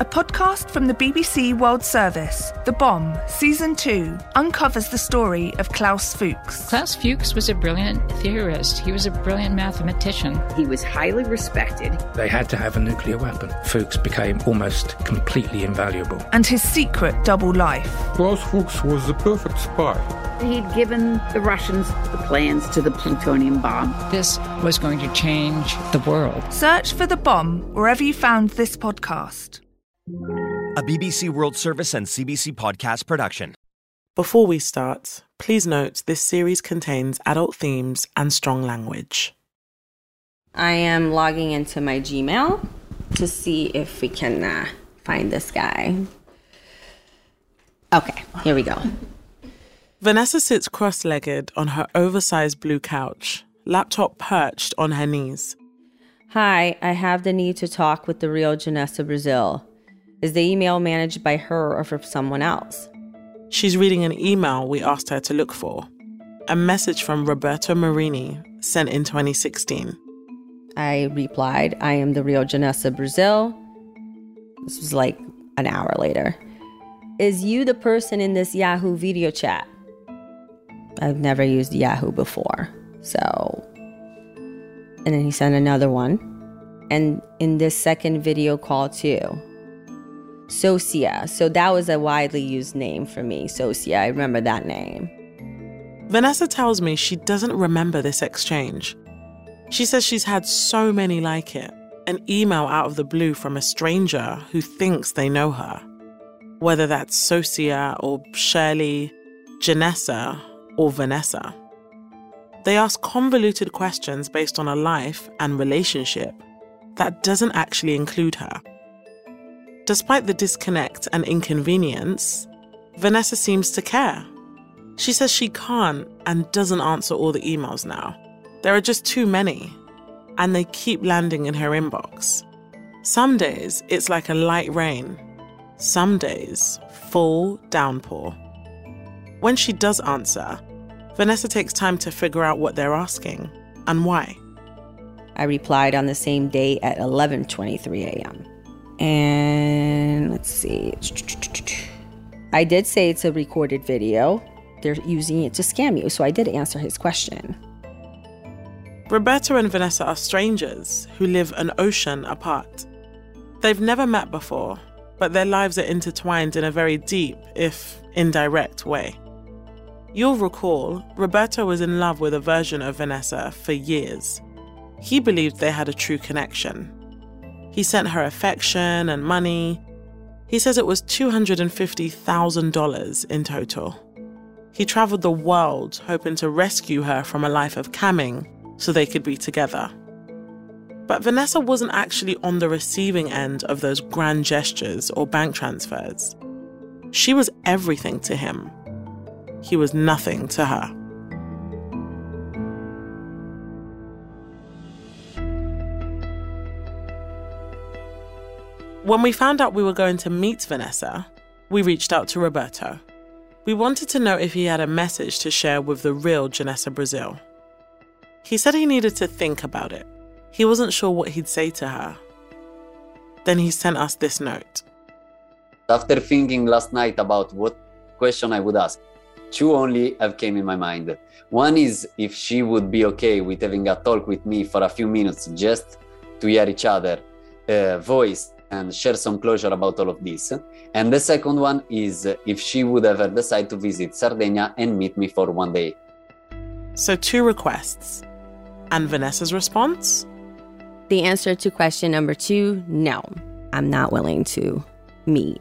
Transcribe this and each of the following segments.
a podcast from the BBC World Service, The Bomb, Season 2, uncovers the story of Klaus Fuchs. Klaus Fuchs was a brilliant theorist. He was a brilliant mathematician. He was highly respected. They had to have a nuclear weapon. Fuchs became almost completely invaluable. And his secret double life. Klaus Fuchs was the perfect spy. He'd given the Russians the plans to the plutonium bomb. This was going to change the world. Search for The Bomb wherever you found this podcast. A BBC World Service and CBC podcast production. Before we start, please note this series contains adult themes and strong language. I am logging into my Gmail to see if we can uh, find this guy. Okay, here we go. Vanessa sits cross legged on her oversized blue couch, laptop perched on her knees. Hi, I have the need to talk with the real Janessa Brazil. Is the email managed by her or from someone else? She's reading an email we asked her to look for. A message from Roberto Marini sent in 2016. I replied, I am the real Janessa Brazil. This was like an hour later. Is you the person in this Yahoo video chat? I've never used Yahoo before. So, and then he sent another one. And in this second video call, too. Socia. So that was a widely used name for me. Socia. I remember that name. Vanessa tells me she doesn't remember this exchange. She says she's had so many like it an email out of the blue from a stranger who thinks they know her. Whether that's Socia or Shirley, Janessa, or Vanessa. They ask convoluted questions based on a life and relationship that doesn't actually include her. Despite the disconnect and inconvenience, Vanessa seems to care. She says she can't and doesn't answer all the emails now. There are just too many, and they keep landing in her inbox. Some days it's like a light rain, some days, full downpour. When she does answer, Vanessa takes time to figure out what they're asking and why. I replied on the same day at 11:23 a.m. And let's see. I did say it's a recorded video. They're using it to scam you, so I did answer his question. Roberto and Vanessa are strangers who live an ocean apart. They've never met before, but their lives are intertwined in a very deep, if indirect, way. You'll recall, Roberto was in love with a version of Vanessa for years. He believed they had a true connection. He sent her affection and money. He says it was $250,000 in total. He traveled the world hoping to rescue her from a life of camming so they could be together. But Vanessa wasn't actually on the receiving end of those grand gestures or bank transfers. She was everything to him. He was nothing to her. When we found out we were going to meet Vanessa, we reached out to Roberto. We wanted to know if he had a message to share with the real Janessa Brazil. He said he needed to think about it. He wasn't sure what he'd say to her. Then he sent us this note. After thinking last night about what question I would ask, two only have came in my mind. One is if she would be okay with having a talk with me for a few minutes just to hear each other uh, voice and share some closure about all of this. And the second one is if she would ever decide to visit Sardinia and meet me for one day. So, two requests. And Vanessa's response? The answer to question number two no, I'm not willing to meet.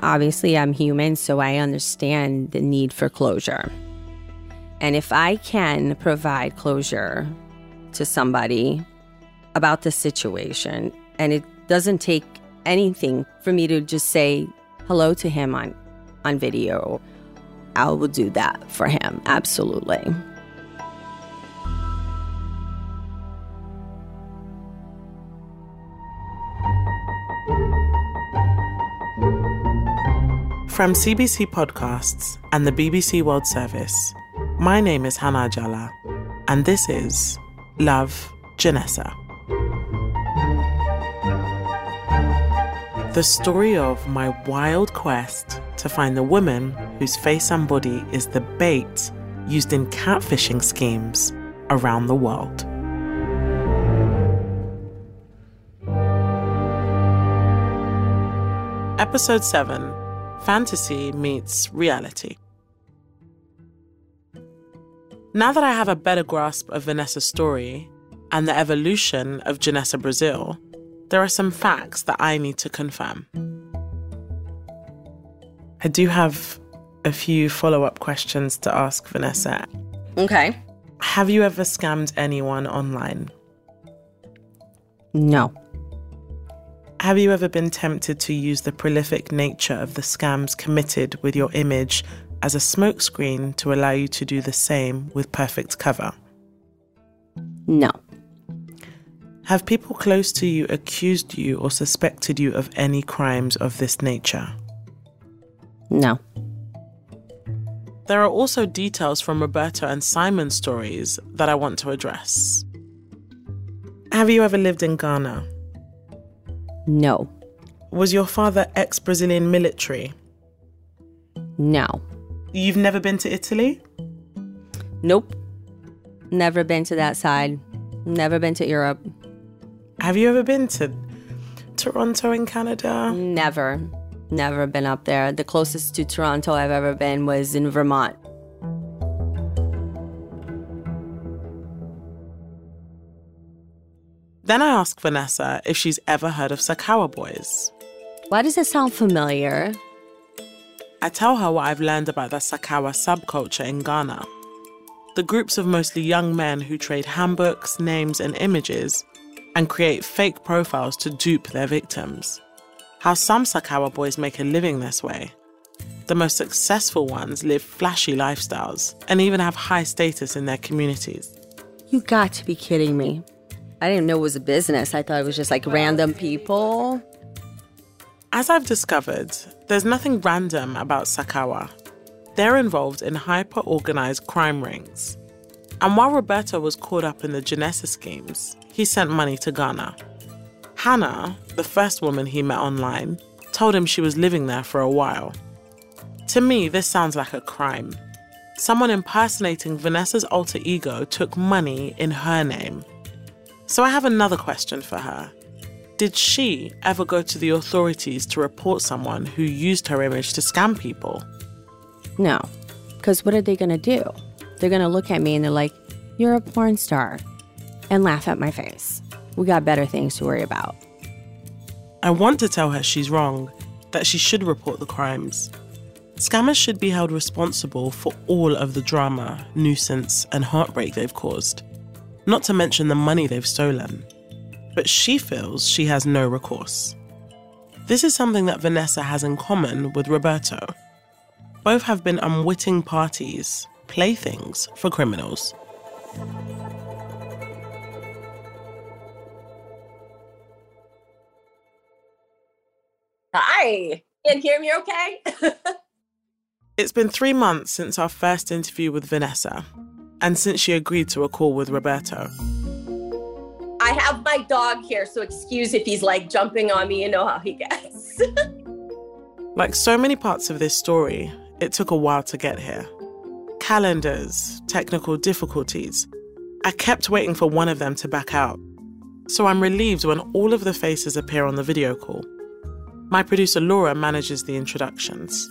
Obviously, I'm human, so I understand the need for closure. And if I can provide closure to somebody about the situation, and it doesn't take anything for me to just say hello to him on, on video, I will do that for him, absolutely. From CBC Podcasts and the BBC World Service, my name is Hannah Ajala, and this is Love Janessa. The story of my wild quest to find the woman whose face and body is the bait used in catfishing schemes around the world. Episode 7 Fantasy Meets Reality. Now that I have a better grasp of Vanessa's story and the evolution of Janessa Brazil, there are some facts that I need to confirm. I do have a few follow up questions to ask Vanessa. Okay. Have you ever scammed anyone online? No. Have you ever been tempted to use the prolific nature of the scams committed with your image as a smokescreen to allow you to do the same with perfect cover? No. Have people close to you accused you or suspected you of any crimes of this nature? No. There are also details from Roberto and Simon's stories that I want to address. Have you ever lived in Ghana? No. Was your father ex Brazilian military? No. You've never been to Italy? Nope. Never been to that side. Never been to Europe. Have you ever been to Toronto in Canada? Never. Never been up there. The closest to Toronto I've ever been was in Vermont. Then I ask Vanessa if she's ever heard of Sakawa Boys. Why does it sound familiar? I tell her what I've learned about the Sakawa subculture in Ghana. The groups of mostly young men who trade handbooks, names, and images and create fake profiles to dupe their victims. How some Sakawa boys make a living this way. The most successful ones live flashy lifestyles and even have high status in their communities. You got to be kidding me. I didn't know it was a business. I thought it was just like random people. As I've discovered, there's nothing random about Sakawa. They're involved in hyper organized crime rings. And while Roberto was caught up in the Janessa schemes, he sent money to Ghana. Hannah, the first woman he met online, told him she was living there for a while. To me, this sounds like a crime. Someone impersonating Vanessa's alter ego took money in her name. So I have another question for her. Did she ever go to the authorities to report someone who used her image to scam people? No. Because what are they going to do? They're going to look at me and they're like, You're a porn star, and laugh at my face. We got better things to worry about. I want to tell her she's wrong, that she should report the crimes. Scammers should be held responsible for all of the drama, nuisance, and heartbreak they've caused, not to mention the money they've stolen. But she feels she has no recourse. This is something that Vanessa has in common with Roberto. Both have been unwitting parties, playthings for criminals. Hi. Can you hear me okay? It's been three months since our first interview with Vanessa, and since she agreed to a call with Roberto. I have my dog here, so excuse if he's like jumping on me. You know how he gets. Like so many parts of this story, it took a while to get here. Calendars, technical difficulties. I kept waiting for one of them to back out. So I'm relieved when all of the faces appear on the video call. My producer Laura manages the introductions.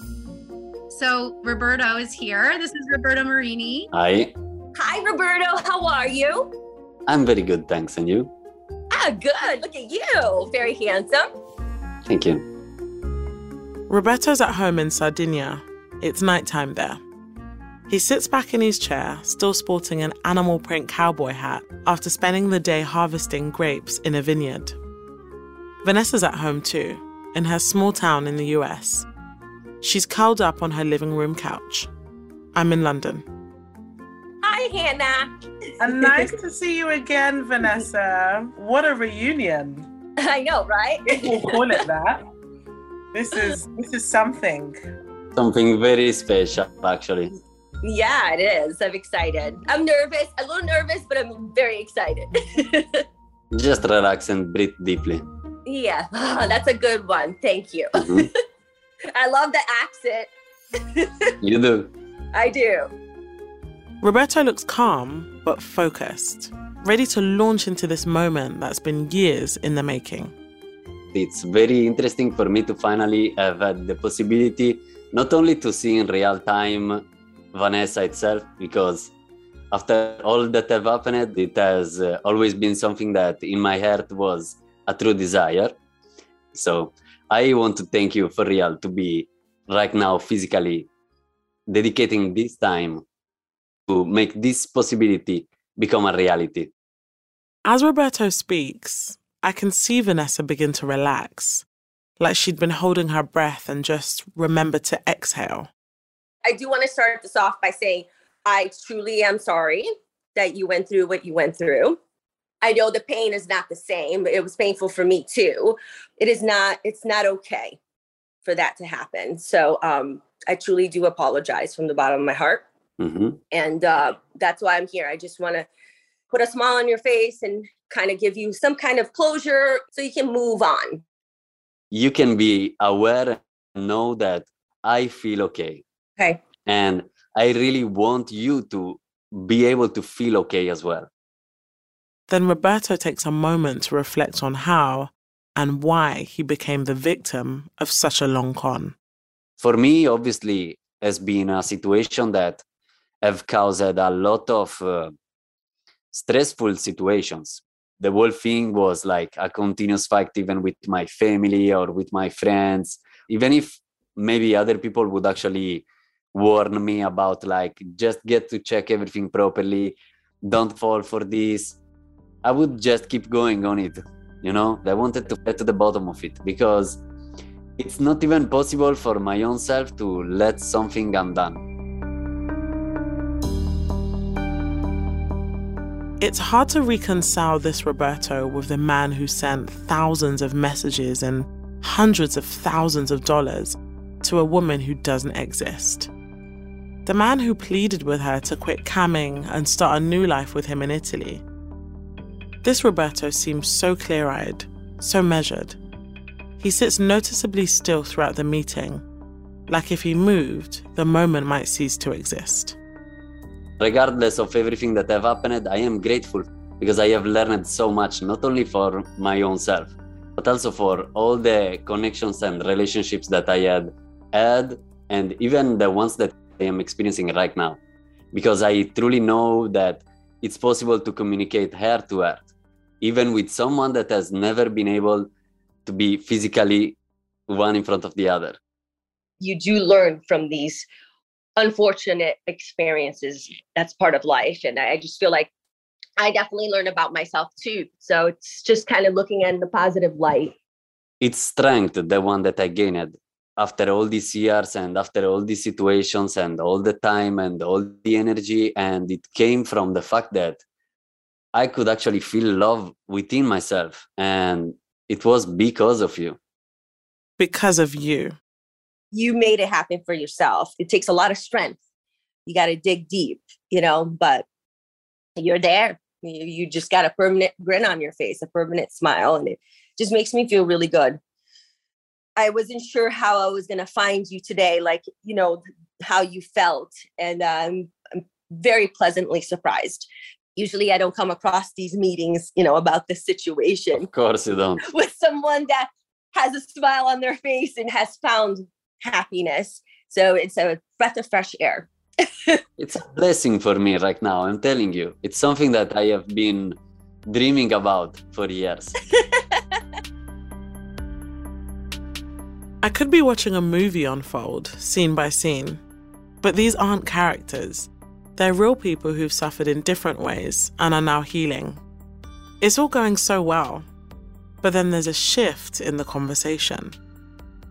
So Roberto is here. This is Roberto Marini. Hi. Hi, Roberto. How are you? I'm very good, thanks. And you? Ah, good. Look at you. Very handsome. Thank you. Roberto's at home in Sardinia. It's nighttime there. He sits back in his chair, still sporting an animal print cowboy hat after spending the day harvesting grapes in a vineyard. Vanessa's at home too, in her small town in the US. She's curled up on her living room couch. I'm in London. Hi, Hannah. And nice to see you again, Vanessa. What a reunion. I know, right? We'll call it that. This is this is something. Something very special, actually. yeah, it is. I'm excited. I'm nervous, a little nervous, but I'm very excited. Just relax and breathe deeply. Yeah, that's a good one. Thank you. Mhm. I love the accent. You do. I do. Roberto looks calm but focused, ready to launch into this moment that's been years in the making. It's very interesting for me to finally have had the possibility not only to see in real time Vanessa itself, because after all that have happened, it has uh, always been something that in my heart was a true desire. So I want to thank you for real to be right now physically dedicating this time to make this possibility become a reality. As Roberto speaks, I can see Vanessa begin to relax, like she'd been holding her breath and just remembered to exhale. I do want to start this off by saying I truly am sorry that you went through what you went through. I know the pain is not the same. It was painful for me too. It is not, it's not okay for that to happen. So um, I truly do apologize from the bottom of my heart. Mhm. And uh, that's why I'm here. I just want to put a smile on your face and kind of give you some kind of closure so you can move on. You can be aware and know that I feel okay. Okay. And I really want you to be able to feel okay as well. Then Roberto takes a moment to reflect on how and why he became the victim of such a long con. For me, obviously, has been a situation that have caused a lot of uh, stressful situations. The whole thing was like a continuous fight, even with my family or with my friends. Even if maybe other people would actually warn me about like just get to check everything properly, don't fall for this. I would just keep going on it. You know, I wanted to get to the bottom of it because it's not even possible for my own self to let something undone. It's hard to reconcile this Roberto with the man who sent thousands of messages and hundreds of thousands of dollars to a woman who doesn't exist. The man who pleaded with her to quit camming and start a new life with him in Italy. This Roberto seems so clear eyed, so measured. He sits noticeably still throughout the meeting, like if he moved, the moment might cease to exist. regardless of everything that have happened i am grateful because i have learned so much not only for my own self but also for all the connections and relationships that i had had and even the ones that i am experiencing right now because i truly know that it's possible to communicate heart to heart even with someone that has never been able to be physically one in front of the other You do learn from these unfortunate experiences. That's part of life. And I just feel like I definitely learn about myself too. So it's just kind of looking at the positive light. it's strength the one that i gained after all these years and after all these situations and all the time and all the energy and it came from the fact that i could actually feel love within myself and it was because of you Because of you. You made it happen for yourself. It takes a lot of strength. You got to dig deep, you know, but you're there. You, you just got a permanent grin on your face, a permanent smile, and it just makes me feel really good. I wasn't sure how I was going to find you today, like, you know, how you felt. And um, I'm very pleasantly surprised. Usually I don't come across these meetings, you know, about this situation of course you don't with someone that has a smile on their face and has found happiness. So it's a breath of fresh air. it's a blessing for me right now i'm telling you it's something that i have been dreaming about for years I could be watching a movie unfold, scene by scene. But these aren't characters. They're real people who've suffered in different ways and are now healing. It's all going so well. But then there's a shift in the conversation.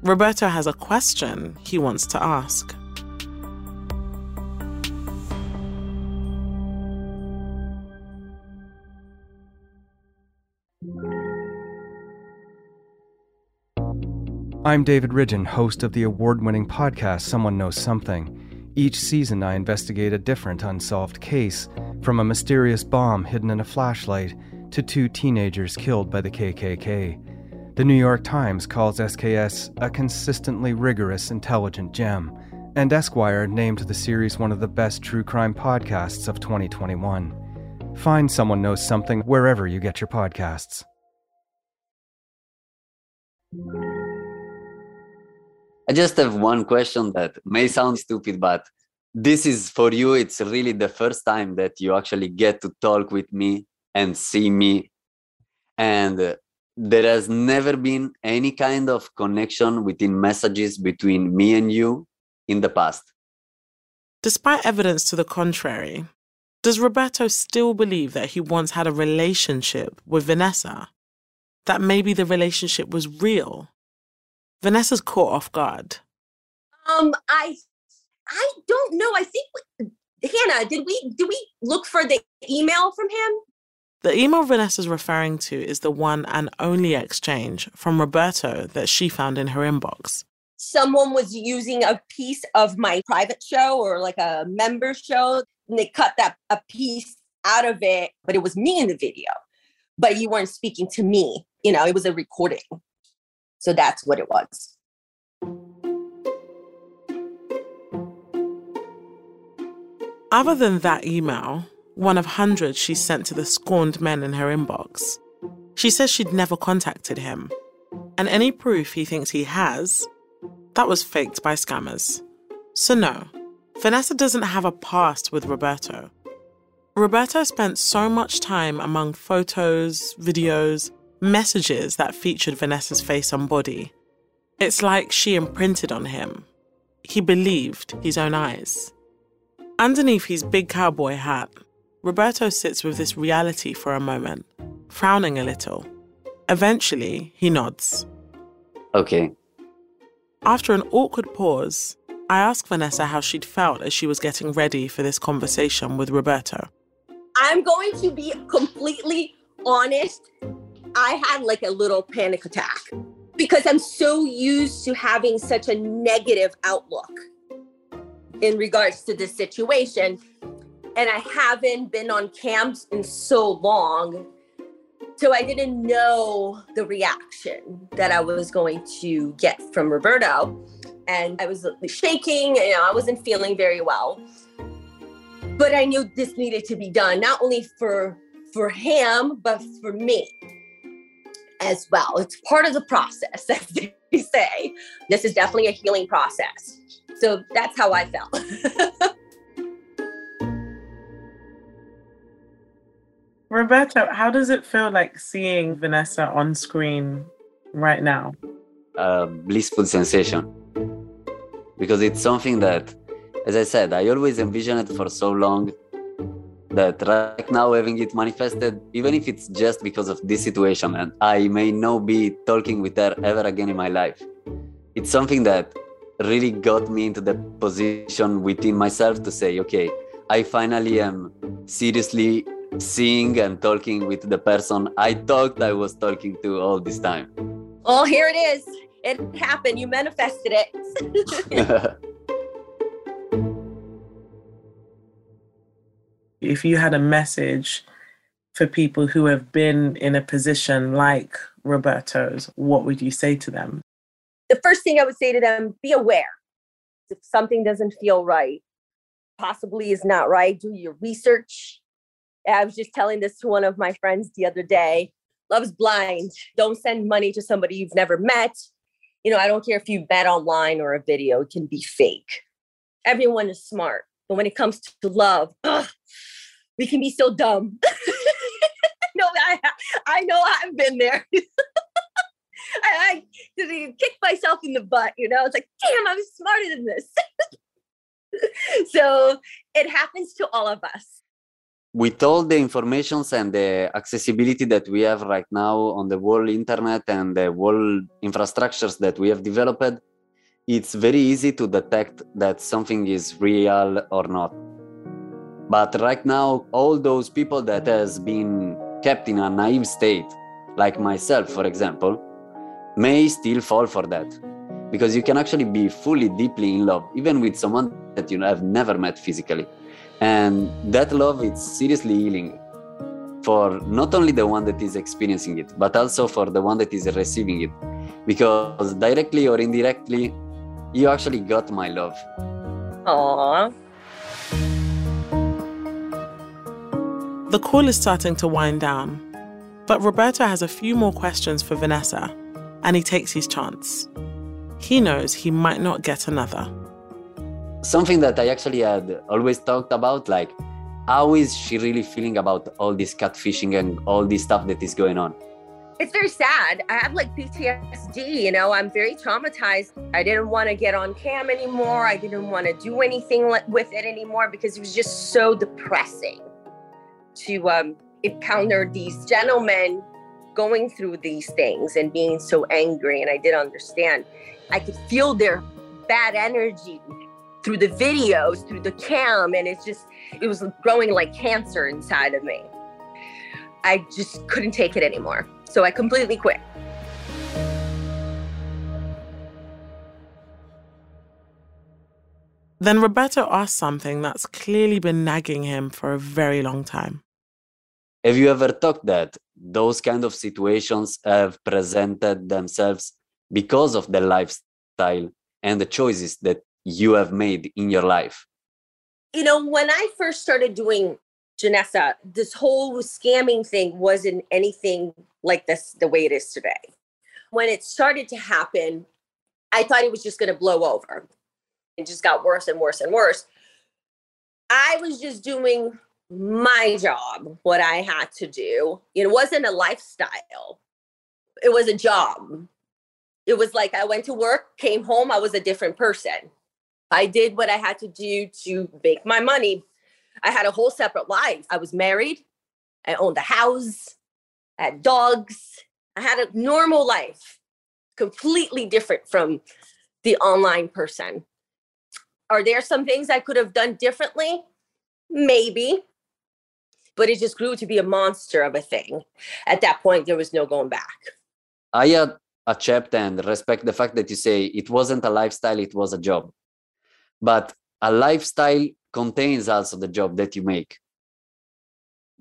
Roberto has a question he wants to ask. I'm David Ridgen, host of the award winning podcast Someone Knows Something. Each season, I investigate a different unsolved case, from a mysterious bomb hidden in a flashlight to two teenagers killed by the KKK. The New York Times calls SKS a consistently rigorous, intelligent gem, and Esquire named the series one of the best true crime podcasts of 2021. Find Someone Knows Something wherever you get your podcasts. I just have one question that may sound stupid, but this is for you. It's really the first time that you actually get to talk with me and see me. And there has never been any kind of connection within messages between me and you in the past. Despite evidence to the contrary, does Roberto still believe that he once had a relationship with Vanessa? That maybe the relationship was real? Vanessa's caught off guard. Um, I, I don't know. I think Hannah, did we did we look for the email from him? The email Vanessa's referring to is the one and only exchange from Roberto that she found in her inbox. Someone was using a piece of my private show or like a member show, and they cut that a piece out of it, but it was me in the video. But you weren't speaking to me. You know, it was a recording. So that's what it was. Other than that email, one of hundreds she sent to the scorned men in her inbox, she says she'd never contacted him. And any proof he thinks he has, that was faked by scammers. So, no, Vanessa doesn't have a past with Roberto. Roberto spent so much time among photos, videos, messages that featured Vanessa's face and body. It's like she imprinted on him. He believed his own eyes. Underneath his big cowboy hat, Roberto sits with this reality for a moment, frowning a little. Eventually, he nods. Okay. After an awkward pause, I ask Vanessa how she'd felt as she was getting ready for this conversation with Roberto. I'm going to be completely honest. I had like a little panic attack because I'm so used to having such a negative outlook in regards to this situation. And I haven't been on camps in so long. So I didn't know the reaction that I was going to get from Roberto. And I was shaking, you know, I wasn't feeling very well. But I knew this needed to be done, not only for for him, but for me as well. It's part of the process, as they say. This is definitely a healing process. So that's how I felt. Roberto, how does it feel like seeing Vanessa on screen right now? A blissful sensation. Because it's something that, as I said, I always envisioned for so long that right now having it manifested, even if it's just because of this situation, and I may not be talking with her ever again in my life, it's something that really got me into the position within myself to say, okay, I finally am seriously seeing and talking with the person I thought I was talking to all this time. Oh, here it is. It happened. You manifested it. if you had a message for people who have been in a position like Roberto's, what would you say to them? The first thing I would say to them be aware. If something doesn't feel right, possibly is not right, do your research. I was just telling this to one of my friends the other day. Love's blind. Don't send money to somebody you've never met. You know, I don't care if you bet online or a video, it can be fake. Everyone is smart. But when it comes to love, ugh, we can be so dumb. no, I, I know I've been there. I, I kick myself in the butt, you know. It's like, damn, I'm smarter than this. so it happens to all of us. With all the informations and the accessibility that we have right now on the world internet and the world infrastructures that we have developed, it's very easy to detect that something is real or not. But right now, all those people that has been kept in a naive state, like myself, for example, may still fall for that. Because you can actually be fully deeply in love, even with someone that you have never met physically. And that love is seriously healing. for not only the one that is experiencing it, but also for the one that is receiving it. Because directly or indirectly, you actually got my love. Aww. The call is starting to wind down, but Roberto has a few more questions for Vanessa, and he takes his chance. He knows he might not get another. Something that I actually had always talked about, like, how is she really feeling about all this catfishing and all this stuff that is going on? It's very sad. I have like PTSD, you know, I'm very traumatized. I didn't want to get on cam anymore. I didn't want to do anything with it anymore because it was just so depressing to um, encounter these gentlemen going through these things and being so angry. And I did understand. I could feel their bad energy through the videos, through the cam, and it's just, it was growing like cancer inside of me. I just couldn't take it anymore. So I completely quit. Then Roberto asked something that's clearly been nagging him for a very long time. Have you ever thought that those kind of situations have presented themselves because of the lifestyle and the choices that you have made in your life? You know, when I first started doing Janessa, this whole scamming thing wasn't anything like this the way it is today. When it started to happen, I thought it was just going to blow over. It just got worse and worse and worse. I was just doing my job, what I had to do. It wasn't a lifestyle, it was a job. It was like I went to work, came home, I was a different person. I did what I had to do to make my money. I had a whole separate life. I was married, I owned a house, I had dogs, I had a normal life, completely different from the online person. Are there some things I could have done differently? Maybe. But it just grew to be a monster of a thing. At that point, there was no going back. I had accept and respect the fact that you say it wasn't a lifestyle, it was a job. But a lifestyle contains also the job that you make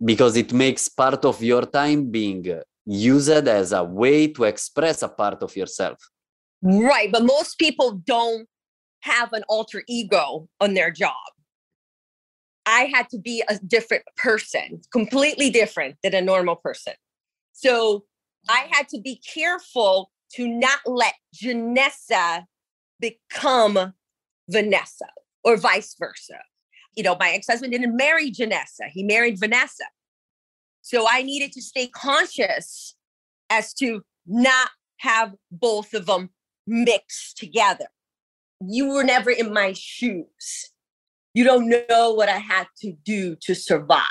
because it makes part of your time being used as a way to express a part of yourself. Right. But most people don't have an alter ego on their job. I had to be a different person, completely different than a normal person. So I had to be careful to not let Janessa become Vanessa or vice versa. You know, my ex husband didn't marry Janessa, he married Vanessa. So I needed to stay conscious as to not have both of them mixed together. You were never in my shoes. You don't know what I had to do to survive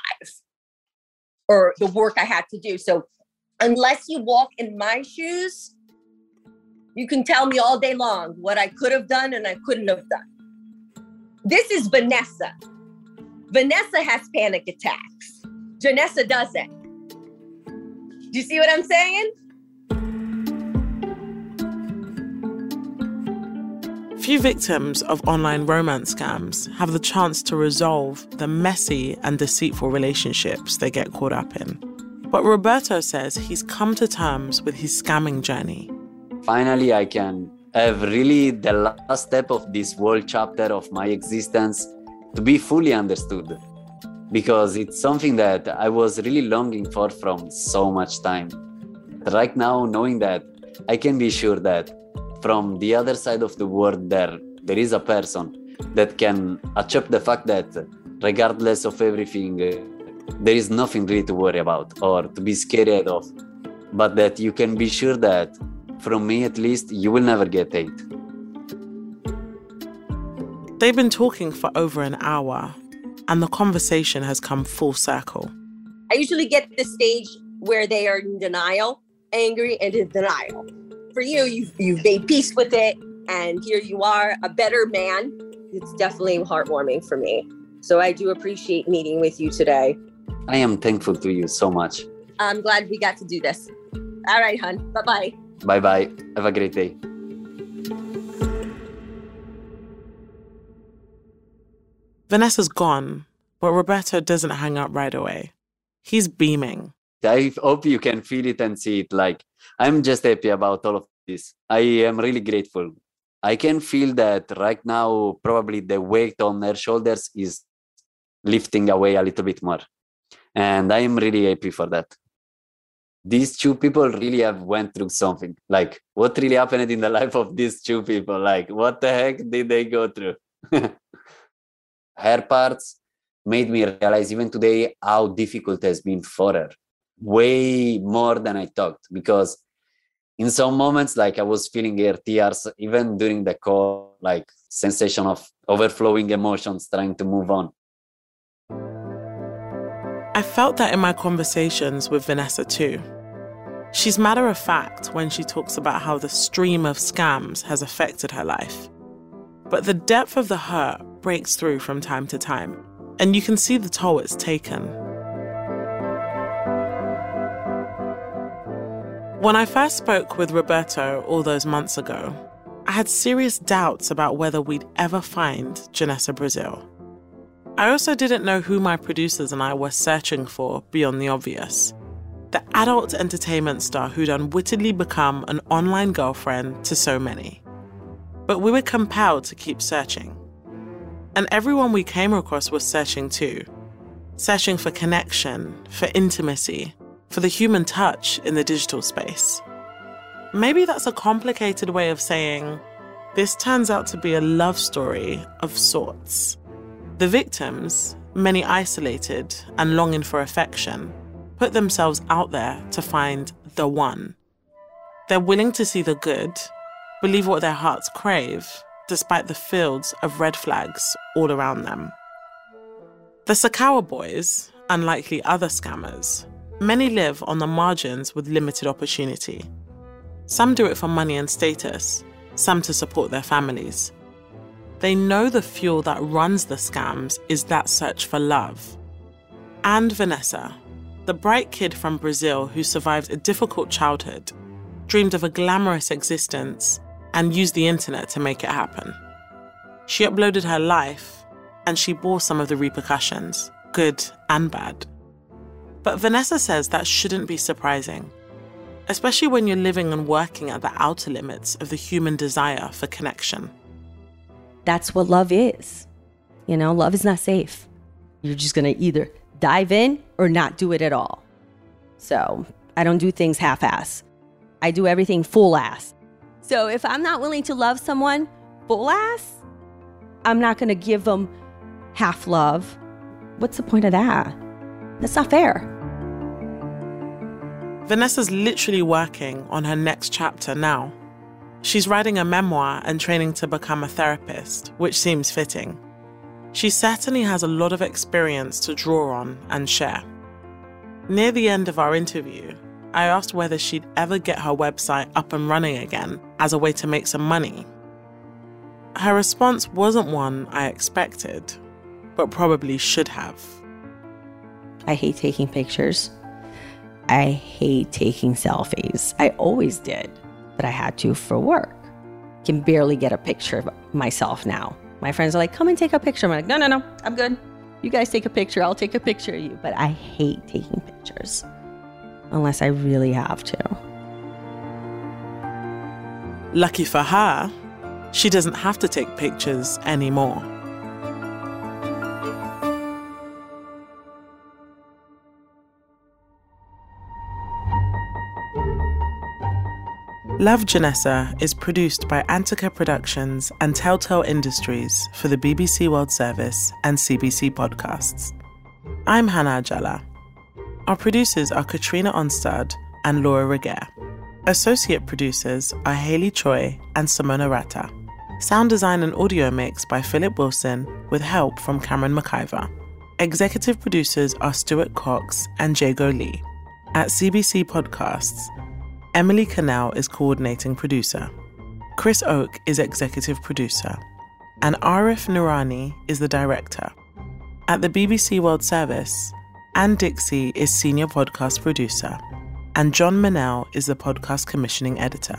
or the work I had to do. So, unless you walk in my shoes, you can tell me all day long what I could have done and I couldn't have done. This is Vanessa. Vanessa has panic attacks. Janessa doesn't. Do you see what I'm saying? Few victims of online romance scams have the chance to resolve the messy and deceitful relationships they get caught up in. But Roberto says he's come to terms with his scamming journey. Finally, I can have really the last step of this whole chapter of my existence to be fully understood because it's something that I was really longing for from so much time. Right now, knowing that I can be sure that from the other side of the world, there there is a person that can accept the fact that regardless of everything, uh, there is nothing really to worry about or to be scared of, but that you can be sure that from me at least, you will never get hate. They've been talking for over an hour, and the conversation has come full circle. I usually get the stage where they are in denial, angry, and in denial. For you, you've, you've made peace with it, and here you are, a better man. It's definitely heartwarming for me. So I do appreciate meeting with you today. I am thankful to you so much. I'm glad we got to do this. All right, hon. Bye bye. Bye bye. Have a great day. Vanessa's gone, but Roberto doesn't hang up right away. He's beaming. I hope you can feel it and see it. Like, I'm just happy about all of this. I am really grateful. I can feel that right now, probably the weight on her shoulders is lifting away a little bit more. And I am really happy for that. These two people really have went through something. Like, what really happened in the life of these two people? Like, what the heck did they go through? her parts made me realize even today how difficult it has been for her way more than i thought because in some moments like i was feeling her tears even during the call like sensation of overflowing emotions trying to move on i felt that in my conversations with vanessa too she's matter of fact when she talks about how the stream of scams has affected her life but the depth of the hurt breaks through from time to time, and you can see the toll it's taken. When I first spoke with Roberto all those months ago, I had serious doubts about whether we'd ever find Janessa Brazil. I also didn't know who my producers and I were searching for beyond the obvious. The adult entertainment star who'd unwittingly become an online girlfriend to so many. But we were compelled to keep searching. And everyone we came across was searching too. Searching for connection, for intimacy, for the human touch in the digital space. Maybe that's a complicated way of saying this turns out to be a love story of sorts. The victims, many isolated and longing for affection, put themselves out there to find the one. They're willing to see the good, believe what their hearts crave, despite the fields of red flags all around them. The Sakawa boys, unlikely other scammers, many live on the margins with limited opportunity. Some do it for money and status, some to support their families. They know the fuel that runs the scams is that search for love. And Vanessa, the bright kid from Brazil who survived a difficult childhood, dreamed of a glamorous existence and used the internet to make it happen. She uploaded her life and she bore some of the repercussions, good and bad. But Vanessa says that shouldn't be surprising, especially when you're living and working at the outer limits of the human desire for connection. That's what love is. You know, love is not safe. You're just gonna either dive in or not do it at all. So I don't do things half ass, I do everything full ass. So if I'm not willing to love someone full ass, I'm not going to give them half love. What's the point of that? That's not fair. Vanessa's literally working on her next chapter now. She's writing a memoir and training to become a therapist, which seems fitting. She certainly has a lot of experience to draw on and share. Near the end of our interview, I asked whether she'd ever get her website up and running again as a way to make some money. Her response wasn't one I expected, but probably should have. I hate taking pictures. I hate taking selfies. I always did, but I had to for work. Can barely get a picture of myself now. My friends are like, come and take a picture. I'm like, no, no, no, I'm good. You guys take a picture, I'll take a picture of you. But I hate taking pictures unless I really have to. Lucky for her, she doesn't have to take pictures anymore. Love Janessa is produced by Antica Productions and Telltale Industries for the BBC World Service and CBC Podcasts. I'm Hannah Ajala. Our producers are Katrina Onstad and Laura Regehr. Associate producers are Haley Choi and Simona Rata. Sound design and audio mix by Philip Wilson with help from Cameron McIver. Executive producers are Stuart Cox and Jago Lee. At CBC Podcasts, Emily Cannell is coordinating producer. Chris Oke is executive producer. And Arif Nurani is the director. At the BBC World Service, Anne Dixie is senior podcast producer, and Jon Manel is the podcast commissioning editor.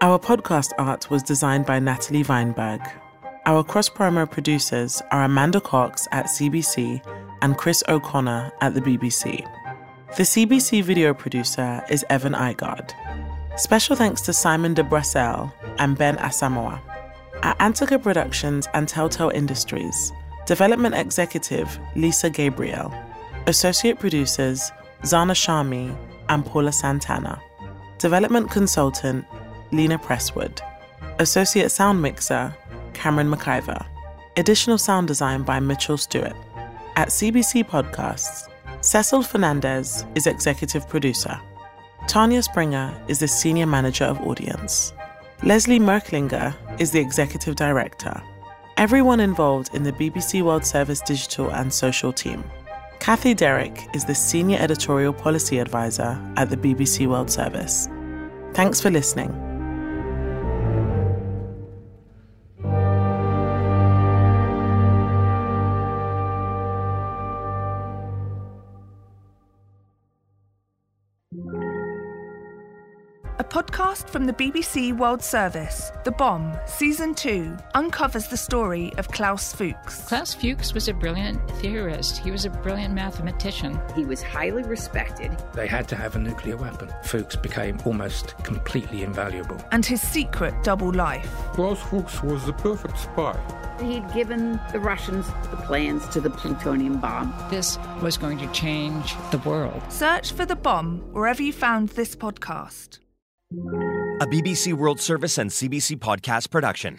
Our podcast art was designed by Natalie Weinberg. Our cross promo producers are Amanda Cox at CBC and Chris O'Connor at the BBC. The CBC video producer is Evan Igard. Special thanks to Simon de Brassel and Ben Asamoah. At Antica Productions and Telltale Industries, Development Executive Lisa Gabriel, Associate Producers Zana Shami and Paula Santana, Development Consultant Lena Presswood, Associate Sound Mixer Cameron McIver, Additional sound design by Mitchell Stewart. At CBC Podcasts, Cecil Fernandez is executive producer. Tanya Springer is the senior manager of audience. Leslie Merklinger is the executive director. Everyone involved in the BBC World Service digital and social team. Kathy Derrick is the senior editorial policy advisor at the BBC World Service. Thanks for listening. Podcast from the BBC World Service, The Bomb, Season 2, uncovers the story of Klaus Fuchs. Klaus Fuchs was a brilliant theorist. He was a brilliant mathematician. He was highly respected. They had to have a nuclear weapon. Fuchs became almost completely invaluable. And his secret double life. Klaus Fuchs was the perfect spy. He'd given the Russians the plans to the plutonium bomb. This was going to change the world. Search for The Bomb wherever you found this podcast. A BBC World Service and CBC podcast production.